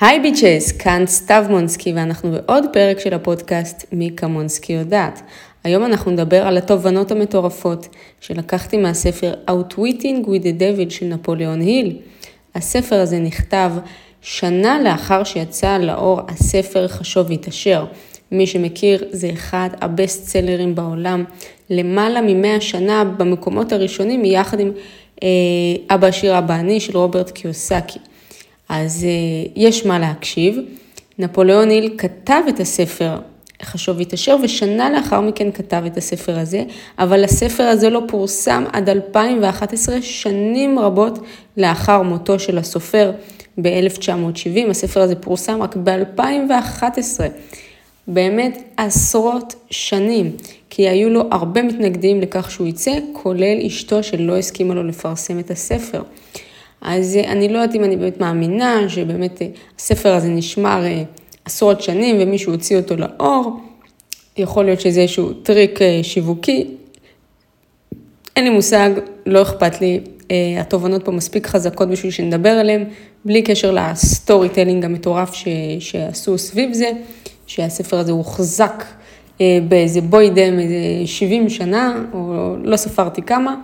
היי ביצ'ס, כאן סתיו מונסקי ואנחנו בעוד פרק של הפודקאסט מי כמונסקי יודעת. היום אנחנו נדבר על התובנות המטורפות שלקחתי מהספר Outwitting with the Devil של נפוליאון היל. הספר הזה נכתב שנה לאחר שיצא לאור הספר חשוב והתעשר. מי שמכיר, זה אחד הבסט סלרים בעולם, למעלה ממאה שנה במקומות הראשונים, יחד עם אה, אבא עשיר אבא אני של רוברט קיוסקי. אז אה, יש מה להקשיב. נפוליאון היל כתב את הספר חשוב והתעשר, ושנה לאחר מכן כתב את הספר הזה, אבל הספר הזה לא פורסם עד 2011, שנים רבות לאחר מותו של הסופר ב-1970. הספר הזה פורסם רק ב-2011. באמת עשרות שנים, כי היו לו הרבה מתנגדים לכך שהוא יצא, כולל אשתו שלא הסכימה לו לפרסם את הספר. אז אה, אני לא יודעת אם אני באמת מאמינה שבאמת אה, הספר הזה נשמר אה, עשרות שנים ומישהו הוציא אותו לאור. יכול להיות שזה איזשהו טריק שיווקי. אין לי מושג, לא אכפת לי. התובנות פה מספיק חזקות בשביל שנדבר עליהן, בלי קשר ל storytelling המטורף ש... שעשו סביב זה, שהספר הזה הוחזק באיזה בוידם איזה 70 שנה, או לא ספרתי כמה.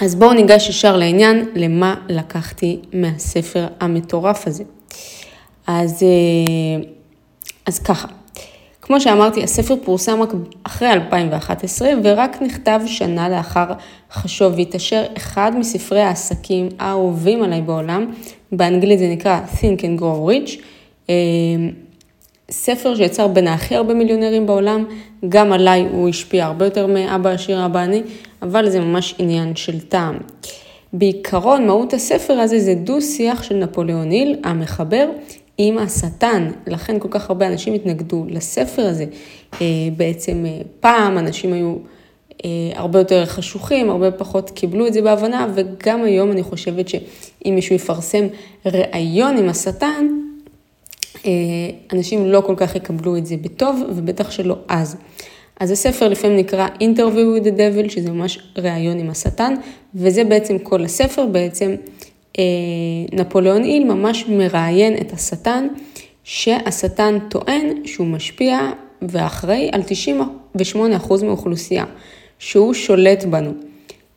אז בואו ניגש ישר לעניין, למה לקחתי מהספר המטורף הזה. אז, אה, אז ככה, כמו שאמרתי, הספר פורסם רק אחרי 2011 ורק נכתב שנה לאחר חשוב והתעשר אחד מספרי העסקים האהובים עליי בעולם, באנגלית זה נקרא Think and Grow Rich. ספר שיצר בין הכי הרבה מיליונרים בעולם, גם עליי הוא השפיע הרבה יותר מאבא עשיר אבא אני, אבל זה ממש עניין של טעם. בעיקרון, מהות הספר הזה זה דו-שיח של נפוליאון היל, המחבר, עם השטן. לכן כל כך הרבה אנשים התנגדו לספר הזה. אה, בעצם אה, פעם אנשים היו אה, הרבה יותר חשוכים, הרבה פחות קיבלו את זה בהבנה, וגם היום אני חושבת שאם מישהו יפרסם ראיון עם השטן, אנשים לא כל כך יקבלו את זה בטוב, ובטח שלא אז. אז הספר לפעמים נקרא Interview with the Devil, שזה ממש ראיון עם השטן, וזה בעצם כל הספר, בעצם אה, נפוליאון איל ממש מראיין את השטן, שהשטן טוען שהוא משפיע ואחראי על 98% מהאוכלוסייה, שהוא שולט בנו.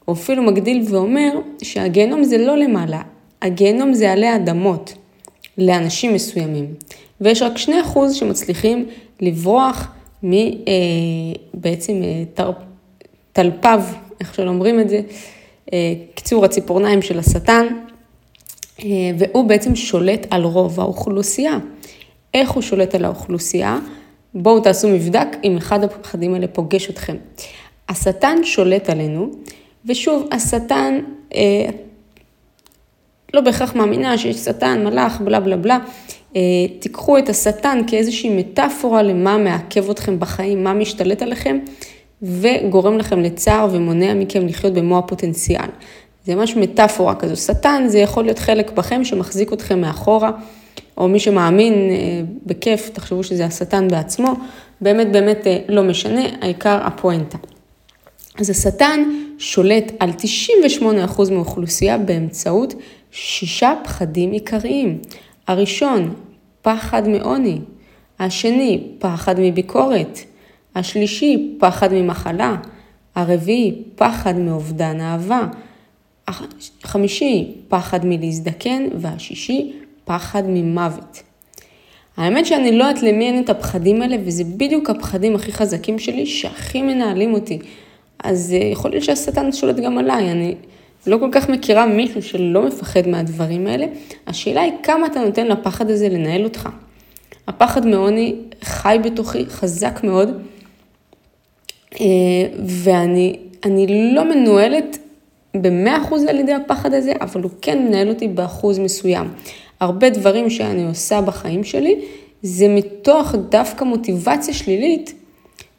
הוא אפילו מגדיל ואומר שהגיהנום זה לא למעלה, הגיהנום זה עלי אדמות, לאנשים מסוימים, ויש רק 2% שמצליחים לברוח מבעצם אה, טלפיו, איך שלא אומרים את זה, אה, קצור הציפורניים של השטן, אה, והוא בעצם שולט על רוב האוכלוסייה. איך הוא שולט על האוכלוסייה? בואו תעשו מבדק אם אחד הפחדים האלה פוגש אתכם. השטן שולט עלינו, ושוב, השטן, אה, לא בהכרח מאמינה שיש שטן, מלאך, בלה בלה בלה, אה, תיקחו את השטן כאיזושהי מטאפורה למה מעכב אתכם בחיים, מה משתלט עליכם וגורם לכם לצער ומונע מכם לחיות במו הפוטנציאל. זה ממש מטאפורה כזו. שטן זה יכול להיות חלק בכם שמחזיק אתכם מאחורה, או מי שמאמין אה, בכיף, תחשבו שזה השטן בעצמו, באמת באמת אה, לא משנה, העיקר הפואנטה. אז השטן שולט על 98% מהאוכלוסייה באמצעות שישה פחדים עיקריים. הראשון, פחד מעוני. השני, פחד מביקורת. השלישי, פחד ממחלה. הרביעי, פחד מאובדן אהבה. החמישי, פחד מלהזדקן. והשישי, פחד ממוות. האמת שאני לא יודעת למי אין את הפחדים האלה, וזה בדיוק הפחדים הכי חזקים שלי, שהכי מנהלים אותי. אז אה, יכול להיות שהשטן שולט גם עליי, אני לא כל כך מכירה מישהו שלא מפחד מהדברים האלה. השאלה היא כמה אתה נותן לפחד הזה לנהל אותך. הפחד מעוני חי בתוכי, חזק מאוד, אה, ואני לא מנוהלת ב-100% על ידי הפחד הזה, אבל הוא כן מנהל אותי באחוז מסוים. הרבה דברים שאני עושה בחיים שלי, זה מתוך דווקא מוטיבציה שלילית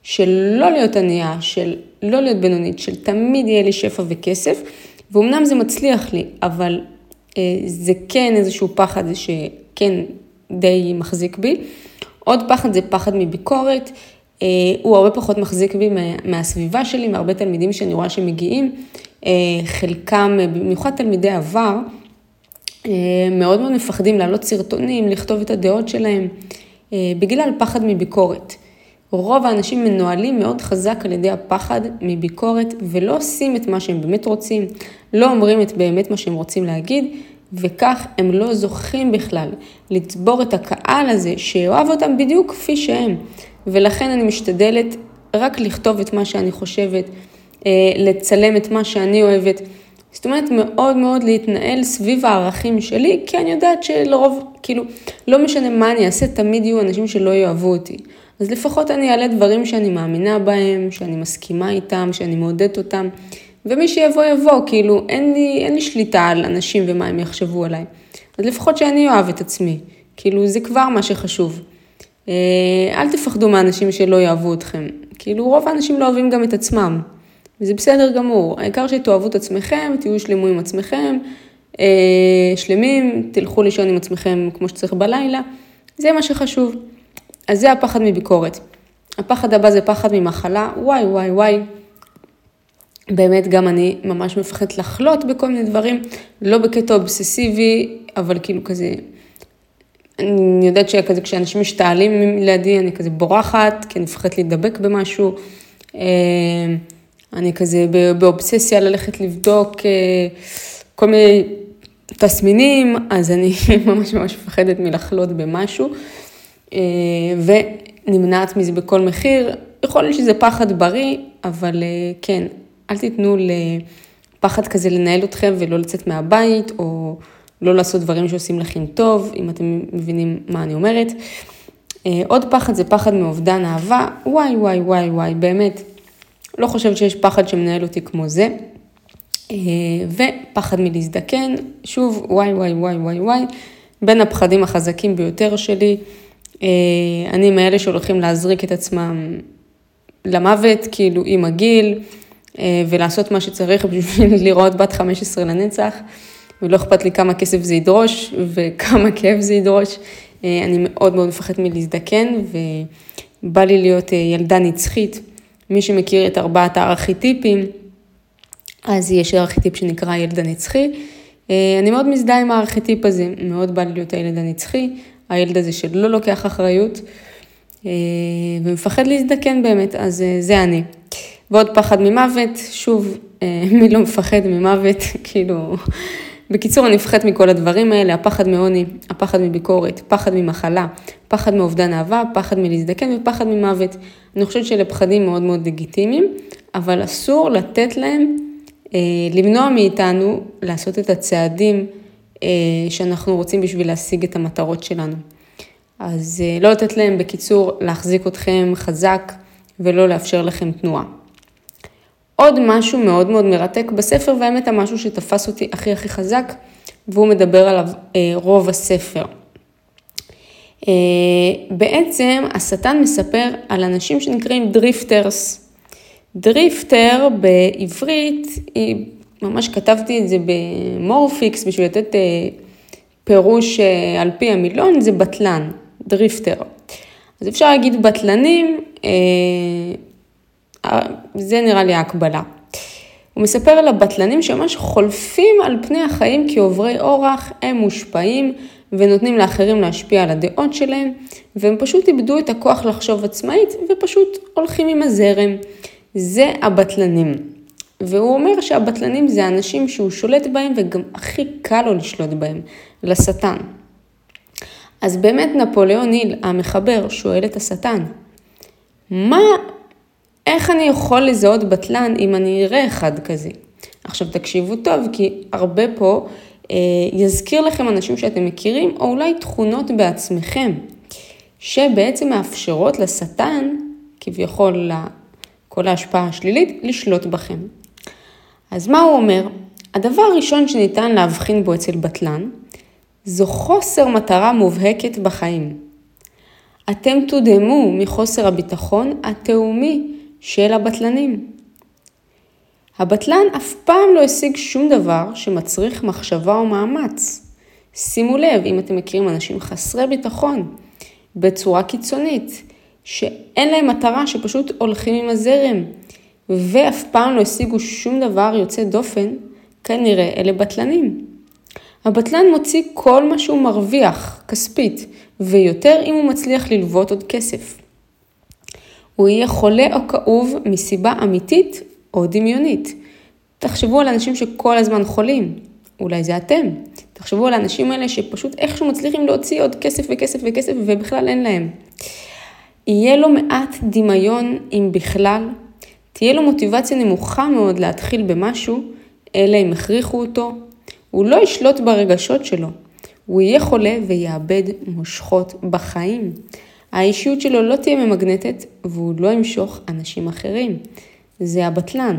של לא להיות ענייה, של לא להיות בינונית, של תמיד יהיה לי שפע וכסף, ואומנם זה מצליח לי, אבל אה, זה כן איזשהו פחד שכן די מחזיק בי. עוד פחד זה פחד מביקורת, אה, הוא הרבה פחות מחזיק בי מהסביבה שלי, מהרבה תלמידים שאני רואה שמגיעים, אה, חלקם, במיוחד תלמידי עבר, מאוד מאוד מפחדים להעלות סרטונים, לכתוב את הדעות שלהם, בגלל פחד מביקורת. רוב האנשים מנוהלים מאוד חזק על ידי הפחד מביקורת ולא עושים את מה שהם באמת רוצים, לא אומרים את באמת מה שהם רוצים להגיד, וכך הם לא זוכים בכלל לצבור את הקהל הזה שאוהב אותם בדיוק כפי שהם. ולכן אני משתדלת רק לכתוב את מה שאני חושבת, אה, לצלם את מה שאני אוהבת. זאת אומרת, מאוד מאוד להתנהל סביב הערכים שלי, כי אני יודעת שלרוב, כאילו, לא משנה מה אני אעשה, תמיד יהיו אנשים שלא יאהבו אותי. אז לפחות אני אעלה דברים שאני מאמינה בהם, שאני מסכימה איתם, שאני מעודדת אותם, ומי שיבוא יבוא, כאילו אין לי, אין לי שליטה על אנשים ומה הם יחשבו עליי. אז לפחות שאני אוהב את עצמי, כאילו זה כבר מה שחשוב. אה, אל תפחדו מאנשים שלא יאהבו אתכם, כאילו רוב האנשים לא אוהבים גם את עצמם, וזה בסדר גמור, העיקר שתאהבו את עצמכם, תהיו שלמו עם עצמכם, אה, שלמים, תלכו לישון עם עצמכם כמו שצריך בלילה, זה מה שחשוב. אז זה הפחד מביקורת. הפחד הבא זה פחד ממחלה, וואי וואי וואי. באמת גם אני ממש מפחדת לחלות בכל מיני דברים, לא בקטע אובססיבי, אבל כאילו כזה, אני יודעת שכזה כשאנשים משתעלים לידי, אני כזה בורחת, כי אני מפחדת להידבק במשהו. אה, אני כזה באובססיה ללכת לבדוק אה, כל מיני תסמינים, אז אני ממש ממש מפחדת מלחלות במשהו. אה, ונמנעת מזה בכל מחיר. יכול להיות שזה פחד בריא, אבל אה, כן, אל תיתנו לפחד כזה לנהל אתכם ולא לצאת מהבית, או לא לעשות דברים שעושים לכם טוב, אם אתם מבינים מה אני אומרת. אה, עוד פחד זה פחד מאובדן אהבה, וואי וואי וואי וואי, באמת, לא חושבת שיש פחד שמנהל אותי כמו זה. ופחד מלהזדקן, שוב, וואי וואי וואי וואי וואי, בין הפחדים החזקים ביותר שלי. אה, אני מאלה שהולכים להזריק את עצמם למוות, כאילו עם הגיל, אה, ולעשות מה שצריך בשביל לראות בת 15 לנצח, ולא אכפת לי כמה כסף זה ידרוש וכמה כאב זה ידרוש. אה, אני מאוד מאוד מפחדת מלהזדקן, ובא לי להיות ילדה נצחית. מי שמכיר את ארבעת הארכיטיפים, אז יש ארכיטיפ שנקרא הילד הנצחי. אני מאוד מזדהה עם הארכיטיפ הזה, מאוד בא לי להיות הילד הנצחי. הילד הזה שלא לוקח אחריות אה, ומפחד להזדקן באמת, אז אה, זה אני. ועוד פחד ממוות, שוב, אה, מי לא מפחד ממוות, כאילו, בקיצור, אני מפחדת מכל הדברים האלה, הפחד מעוני, הפחד מביקורת, פחד ממחלה, פחד מאובדן אהבה, פחד מלהזדקן ופחד ממוות. אני חושבת שאלה פחדים מאוד מאוד לגיטימיים, אבל אסור לתת להם, למנוע מאיתנו לעשות את הצעדים אה, שאנחנו רוצים בשביל להשיג את המטרות שלנו. אז אה, לא לתת להם בקיצור להחזיק אתכם חזק ולא לאפשר לכם תנועה. עוד משהו מאוד מאוד מרתק בספר, והאמת המשהו שתפס אותי הכי הכי חזק, והוא מדבר עליו אה, רוב הספר. בעצם השטן מספר על אנשים שנקראים דריפטרס. drifter בעברית היא ממש כתבתי את זה במורפיקס בשביל לתת אה, פירוש אה, על פי המילון, זה בטלן, drifter. אז אפשר להגיד בטלנים, אה, זה נראה לי ההקבלה. הוא מספר על הבטלנים שממש חולפים על פני החיים כעוברי אורח, הם מושפעים ונותנים לאחרים להשפיע על הדעות שלהם, והם פשוט איבדו את הכוח לחשוב עצמאית ופשוט הולכים עם הזרם. זה הבטלנים. והוא אומר שהבטלנים זה האנשים שהוא שולט בהם וגם הכי קל לו לשלוט בהם, לשטן. אז באמת נפוליאון היל, המחבר, שואל את השטן, מה, איך אני יכול לזהות בטלן אם אני אראה אחד כזה? עכשיו תקשיבו טוב, כי הרבה פה אה, יזכיר לכם אנשים שאתם מכירים, או אולי תכונות בעצמכם, שבעצם מאפשרות לשטן, כביכול כל ההשפעה השלילית, לשלוט בכם. אז מה הוא אומר? הדבר הראשון שניתן להבחין בו אצל בטלן, זו חוסר מטרה מובהקת בחיים. אתם תודהמו מחוסר הביטחון התאומי של הבטלנים. הבטלן אף פעם לא השיג שום דבר שמצריך מחשבה או מאמץ. שימו לב, אם אתם מכירים אנשים חסרי ביטחון, בצורה קיצונית, שאין להם מטרה, שפשוט הולכים עם הזרם, ואף פעם לא השיגו שום דבר יוצא דופן, כנראה אלה בטלנים. הבטלן מוציא כל מה שהוא מרוויח, כספית, ויותר אם הוא מצליח ללוות עוד כסף. הוא יהיה חולה או כאוב מסיבה אמיתית או דמיונית. תחשבו על אנשים שכל הזמן חולים, אולי זה אתם. תחשבו על האנשים האלה שפשוט איכשהו מצליחים להוציא עוד כסף וכסף וכסף ובכלל אין להם. יהיה לו מעט דמיון אם בכלל, תהיה לו מוטיבציה נמוכה מאוד להתחיל במשהו, אלא אם הכריחו אותו. הוא לא ישלוט ברגשות שלו. הוא יהיה חולה ויאבד מושכות בחיים. האישיות שלו לא תהיה ממגנטת והוא לא ימשוך אנשים אחרים. זה הבטלן.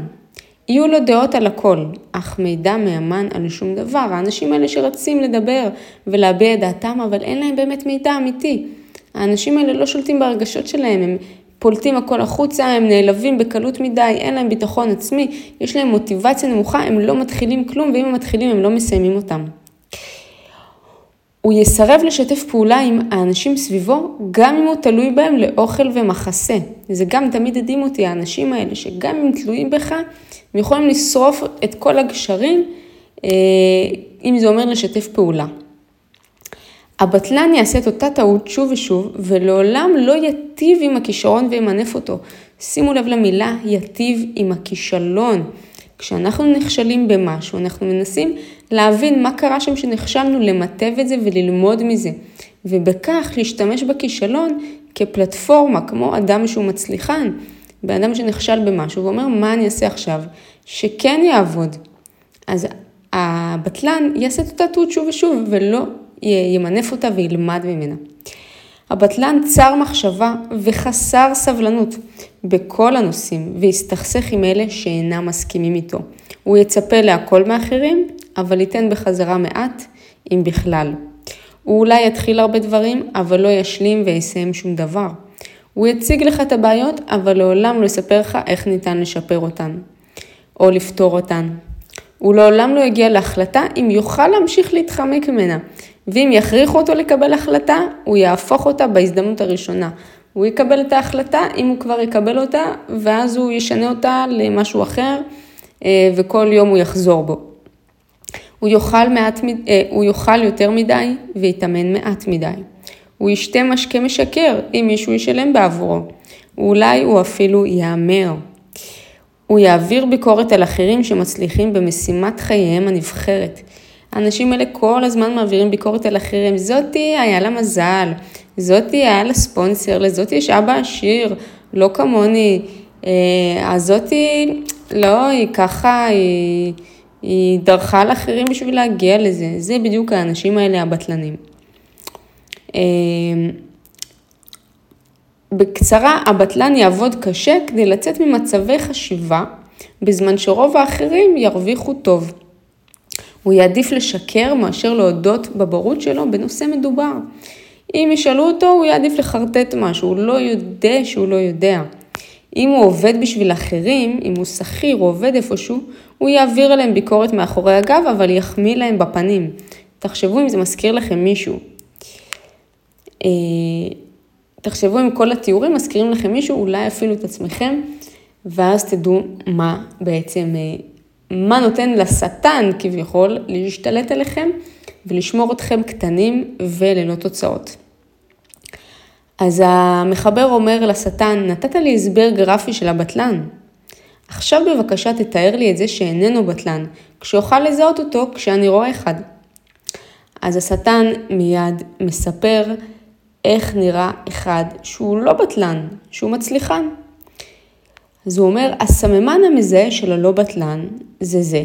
יהיו לו דעות על הכל, אך מידע מהימן על שום דבר. האנשים האלה שרצים לדבר ולהביע את דעתם, אבל אין להם באמת מידע אמיתי. האנשים האלה לא שולטים ברגשות שלהם, הם פולטים הכל החוצה, הם נעלבים בקלות מדי, אין להם ביטחון עצמי, יש להם מוטיבציה נמוכה, הם לא מתחילים כלום, ואם הם מתחילים הם לא מסיימים אותם. הוא יסרב לשתף פעולה עם האנשים סביבו, גם אם הוא תלוי בהם לאוכל ומחסה. זה גם תמיד הדהים אותי, האנשים האלה, שגם אם תלויים בך, הם יכולים לשרוף את כל הגשרים, אה, אם זה אומר לשתף פעולה. הבטלן יעשה את אותה טעות שוב ושוב, ולעולם לא יטיב עם הכישרון וימנף אותו. שימו לב למילה יטיב עם הכישלון. כשאנחנו נכשלים במשהו, אנחנו מנסים להבין מה קרה שם שנכשלנו, למטב את זה וללמוד מזה. ובכך להשתמש בכישלון כפלטפורמה, כמו אדם שהוא מצליחן, באדם שנכשל במשהו ואומר, מה אני אעשה עכשיו? שכן יעבוד. אז הבטלן יעשה את אותה טעות שוב ושוב, ולא ימנף אותה וילמד ממנה. הבטלן צר מחשבה וחסר סבלנות בכל הנושאים, ויסתכסך עם אלה שאינם מסכימים איתו. הוא יצפה להכל מאחרים, אבל ייתן בחזרה מעט, אם בכלל. הוא אולי יתחיל הרבה דברים, אבל לא ישלים ויסיים שום דבר. הוא יציג לך את הבעיות, אבל לעולם לא יספר לך איך ניתן לשפר אותן, או לפתור אותן. הוא לעולם לא יגיע להחלטה אם יוכל להמשיך להתחמק ממנה, ואם יכריחו אותו לקבל החלטה, הוא יהפוך אותה בהזדמנות הראשונה. הוא יקבל את ההחלטה אם הוא כבר יקבל אותה, ואז הוא ישנה אותה למשהו אחר, אה, וכל יום הוא יחזור בו. הוא יאכל, מעט, אה, הוא יאכל יותר מדי ויתאמן מעט מדי. הוא ישתה משקה משקר אם מישהו ישלם בעבורו. אולי הוא אפילו יאמר. הוא יעביר ביקורת על אחרים שמצליחים במשימת חייהם הנבחרת. האנשים האלה כל הזמן מעבירים ביקורת על אחרים. זאתי היה לה מזל, זאתי היה לה ספונסר, לזאתי יש אבא עשיר, לא כמוני. אה, אז זאתי, לא, היא ככה, היא, היא דרכה על אחרים בשביל להגיע לזה. זה בדיוק האנשים האלה הבטלנים. אה, בקצרה, הבטלן יעבוד קשה כדי לצאת ממצבי חשיבה, בזמן שרוב האחרים ירוויחו טוב. הוא יעדיף לשקר מאשר להודות בבורות שלו בנושא מדובר. אם ישאלו אותו, הוא יעדיף לחרטט משהו, הוא לא יודע שהוא לא יודע. אם הוא עובד בשביל אחרים, אם הוא שכיר או עובד איפשהו, הוא יעביר עליהם ביקורת מאחורי הגב, אבל יחמיא להם בפנים. תחשבו אם זה מזכיר לכם מישהו. אה, תחשבו אם כל התיאורים מזכירים לכם מישהו, אולי אפילו את עצמכם, ואז תדעו מה בעצם אה, מה נותן לשטן כביכול להשתלט עליכם ולשמור אתכם קטנים וללא תוצאות. אז המחבר אומר לשטן, נתת לי הסבר גרפי של הבטלן. עכשיו בבקשה תתאר לי את זה שאיננו בטלן, כשאוכל לזהות אותו כשאני רואה אחד. אז השטן מיד מספר איך נראה אחד שהוא לא בטלן, שהוא מצליחן. אז הוא אומר, הסממן המזהה של הלא בטלן זה זה.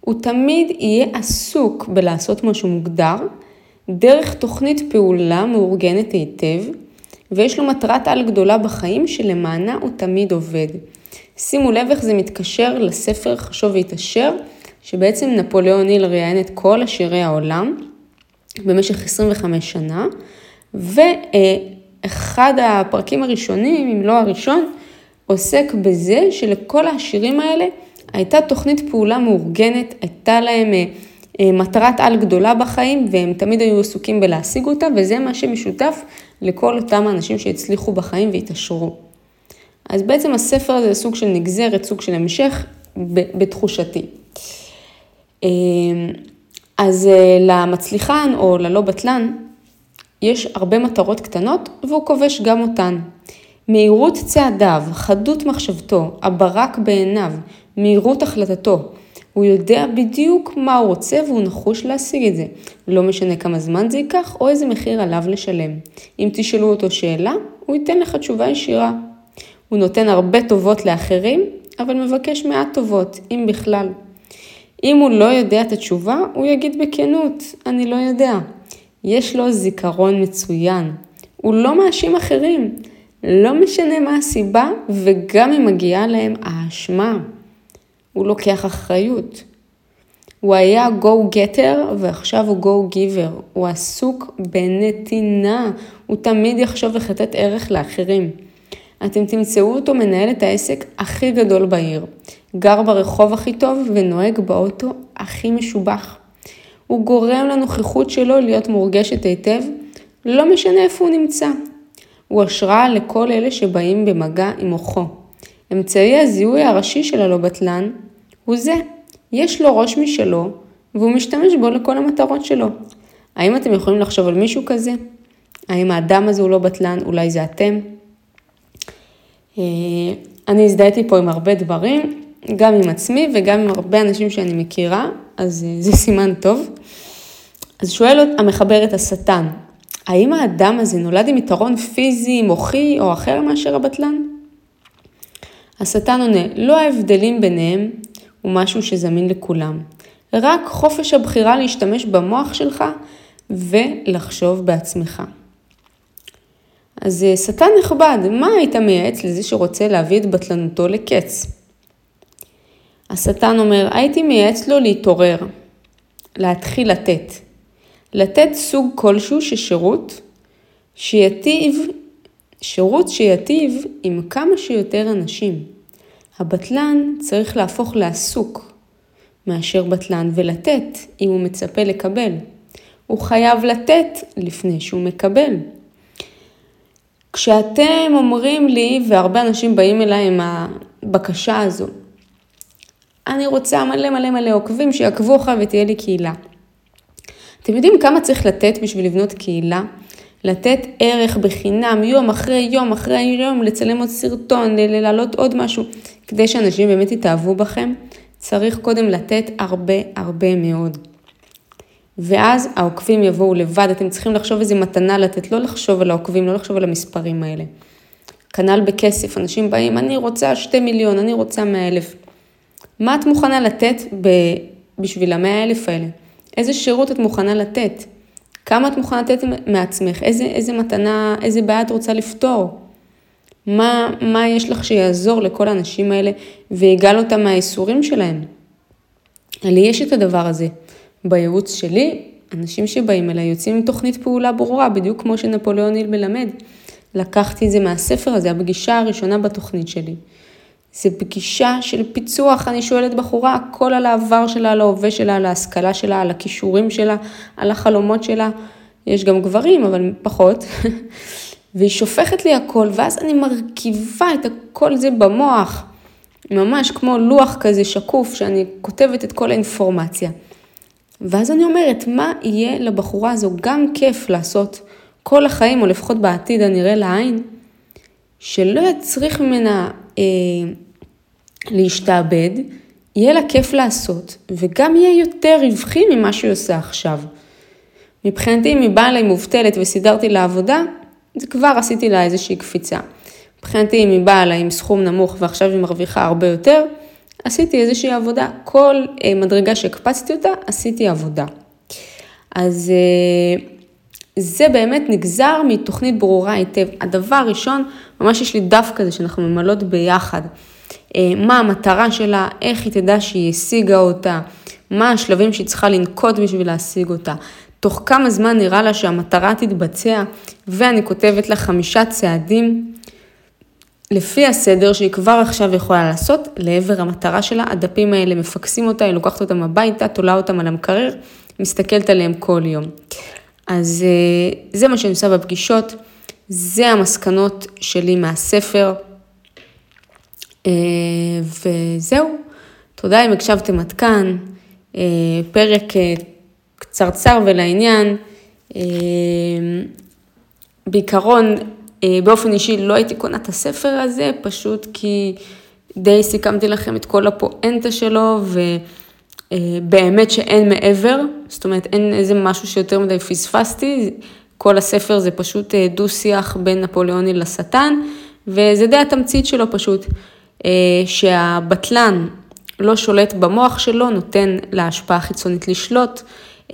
הוא תמיד יהיה עסוק בלעשות משהו מוגדר, דרך תוכנית פעולה מאורגנת היטב, ויש לו מטרת על גדולה בחיים שלמענה הוא תמיד עובד. שימו לב איך זה מתקשר לספר חשוב והתעשר, שבעצם נפוליאון היל ראיין את כל עשירי העולם במשך 25 שנה, ואחד הפרקים הראשונים, אם לא הראשון, עוסק בזה שלכל העשירים האלה הייתה תוכנית פעולה מאורגנת, הייתה להם אה, אה, מטרת על גדולה בחיים והם תמיד היו עסוקים בלהשיג אותה וזה מה שמשותף לכל אותם האנשים שהצליחו בחיים והתעשרו. אז בעצם הספר הזה זה סוג של נגזרת, סוג של המשך בתחושתי. אה, אז למצליחן או ללא בטלן יש הרבה מטרות קטנות והוא כובש גם אותן. מהירות צעדיו, חדות מחשבתו, הברק בעיניו, מהירות החלטתו. הוא יודע בדיוק מה הוא רוצה והוא נחוש להשיג את זה. לא משנה כמה זמן זה ייקח או איזה מחיר עליו לשלם. אם תשאלו אותו שאלה, הוא ייתן לך תשובה ישירה. הוא נותן הרבה טובות לאחרים, אבל מבקש מעט טובות, אם בכלל. אם הוא לא יודע את התשובה, הוא יגיד בכנות, אני לא יודע. יש לו זיכרון מצוין. הוא לא מאשים אחרים. לא משנה מה הסיבה, וגם אם מגיעה להם האשמה. הוא לוקח אחריות. הוא היה go-getter ועכשיו הוא go-giver. הוא עסוק בנתינה. הוא תמיד יחשוב איך לתת ערך לאחרים. אתם תמצאו אותו מנהל את העסק הכי גדול בעיר. גר ברחוב הכי טוב ונוהג באוטו הכי משובח. הוא גורם לנוכחות שלו להיות מורגשת היטב, לא משנה איפה הוא נמצא. הוא השראה לכל אלה שבאים במגע עם מוחו. אמצעי הזיהוי הראשי של הלא בטלן הוא זה, יש לו ראש משלו והוא משתמש בו לכל המטרות שלו. האם אתם יכולים לחשוב על מישהו כזה? האם האדם הזה הוא לא בטלן? אולי זה אתם? אה, אני הזדהיתי פה עם הרבה דברים, גם עם עצמי וגם עם הרבה אנשים שאני מכירה, אז אה, זה סימן טוב. אז שואל המחבר את השטן, האם האדם הזה נולד עם יתרון פיזי, מוחי או אחר מאשר הבטלן? השטן עונה, לא ההבדלים ביניהם הוא משהו שזמין לכולם, רק חופש הבחירה להשתמש במוח שלך ולחשוב בעצמך. אז אה, שטן נכבד, מה היית מייעץ לזה שרוצה להביא את בטלנותו לקץ? השטן אומר, הייתי מייעץ לו להתעורר, להתחיל לתת. לתת סוג כלשהו של שירות שיטיב, שירות שיטיב עם כמה שיותר אנשים. הבטלן צריך להפוך לעסוק מאשר בטלן ולתת אם הוא מצפה לקבל. הוא חייב לתת לפני שהוא מקבל. כשאתם אומרים לי, והרבה אנשים באים אליי עם הבקשה הזו, אני רוצה מלא מלא מלא עוקבים שיעקבו אחריי ותהיה לי קהילה. אתם יודעים כמה צריך לתת בשביל לבנות קהילה? לתת ערך בחינם, יום אחרי יום אחרי יום, לצלם עוד סרטון, להעלות עוד משהו, כדי שאנשים באמת יתאהבו בכם, צריך קודם לתת הרבה הרבה מאוד. ואז העוקבים יבואו לבד, אתם צריכים לחשוב איזה מתנה לתת, לא לחשוב על העוקבים, לא לחשוב על המספרים האלה. כנ"ל בכסף, אנשים באים, אני רוצה שתי מיליון, אני רוצה מאה אלף. מה את מוכנה לתת בשביל המאה אלף האלה? איזה שירות את מוכנה לתת? כמה את מוכנה לתת מעצמך? איזה, איזה מתנה, איזה בעיה את רוצה לפתור? מה, מה יש לך שיעזור לכל האנשים האלה ויגאל אותם מהאיסורים שלהם? לי יש את הדבר הזה. בייעוץ שלי, אנשים שבאים אליי יוצאים עם תוכנית פעולה ברורה, בדיוק כמו שנפוליאון היל מלמד. לקחתי את זה מהספר הזה, הפגישה הראשונה בתוכנית שלי. זה פגישה של פיצוח, אני שואלת בחורה הכל על העבר שלה, על ההווה שלה, על ההשכלה שלה, על הכישורים שלה, על החלומות שלה. יש גם גברים, אבל פחות. והיא שופכת לי הכל, ואז אני מרכיבה את הכל זה במוח, ממש כמו לוח כזה שקוף, שאני כותבת את כל האינפורמציה. ואז אני אומרת, מה יהיה לבחורה הזו גם כיף לעשות כל החיים, או לפחות בעתיד הנראה לעין, שלא יצריך ממנה אה, להשתעבד, יהיה לה כיף לעשות, וגם יהיה יותר רווחי ממה שהיא עושה עכשיו. מבחינתי, אם היא באה אליי מובטלת וסידרתי לה עבודה, זה כבר עשיתי לה איזושהי קפיצה. מבחינתי, אם היא באה אליי עם סכום נמוך ועכשיו היא מרוויחה הרבה יותר, עשיתי איזושהי עבודה. כל אה, מדרגה שהקפצתי אותה, עשיתי עבודה. אז אה, זה באמת נגזר מתוכנית ברורה היטב. הדבר הראשון, ממש יש לי דף כזה שאנחנו ממלאות ביחד. אה, מה המטרה שלה, איך היא תדע שהיא השיגה אותה, מה השלבים שהיא צריכה לנקוט בשביל להשיג אותה. תוך כמה זמן נראה לה שהמטרה תתבצע, ואני כותבת לה חמישה צעדים לפי הסדר שהיא כבר עכשיו יכולה לעשות לעבר המטרה שלה. הדפים האלה מפקסים אותה, היא לוקחת אותם הביתה, תולה אותם על המקרר, מסתכלת עליהם כל יום. אז אה, זה מה שאני עושה בפגישות, זה המסקנות שלי מהספר. אה, וזהו, תודה אם הקשבתם עד כאן. אה, פרק קצרצר ולעניין. אה, בעיקרון, אה, באופן אישי לא הייתי קונה את הספר הזה, פשוט כי די סיכמתי לכם את כל הפואנטה שלו, ובאמת שאין מעבר, זאת אומרת אין איזה משהו שיותר מדי פספסתי, כל הספר זה פשוט דו-שיח בין נפוליאוני לשטן, וזה די התמצית שלו פשוט, שהבטלן לא שולט במוח שלו, נותן להשפעה חיצונית לשלוט,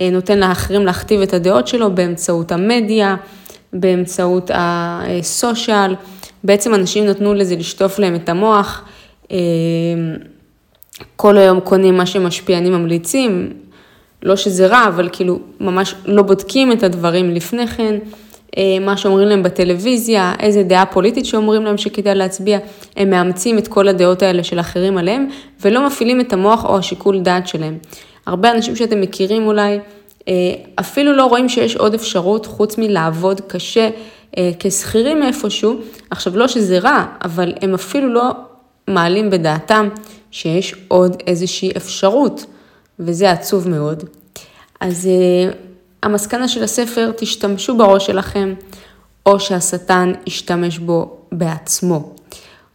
אה, נותן לאחרים להכתיב את הדעות שלו באמצעות המדיה, באמצעות הסושיאל. בעצם אנשים נתנו לזה לשטוף להם את המוח. אה, כל היום קונים מה שמשפיענים ממליצים, לא שזה רע, אבל כאילו ממש לא בודקים את הדברים לפני כן. אה, מה שאומרים להם בטלוויזיה, איזה דעה פוליטית שאומרים להם שכדאי להצביע, הם מאמצים את כל הדעות האלה של אחרים עליהם, ולא מפעילים את המוח או השיקול דעת שלהם. הרבה אנשים שאתם מכירים אולי, אה, אפילו לא רואים שיש עוד אפשרות חוץ מלעבוד קשה אה, כשכירים איפשהו. עכשיו, לא שזה רע, אבל הם אפילו לא מעלים בדעתם שיש עוד איזושהי אפשרות, וזה עצוב מאוד. אז המסקנה של הספר, תשתמשו בראש שלכם, או שהשטן ישתמש בו בעצמו.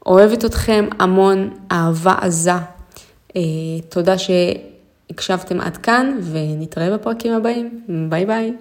אוהבת אתכם המון, אהבה עזה. אה, תודה שהקשבתם עד כאן, ונתראה בפרקים הבאים. ביי ביי.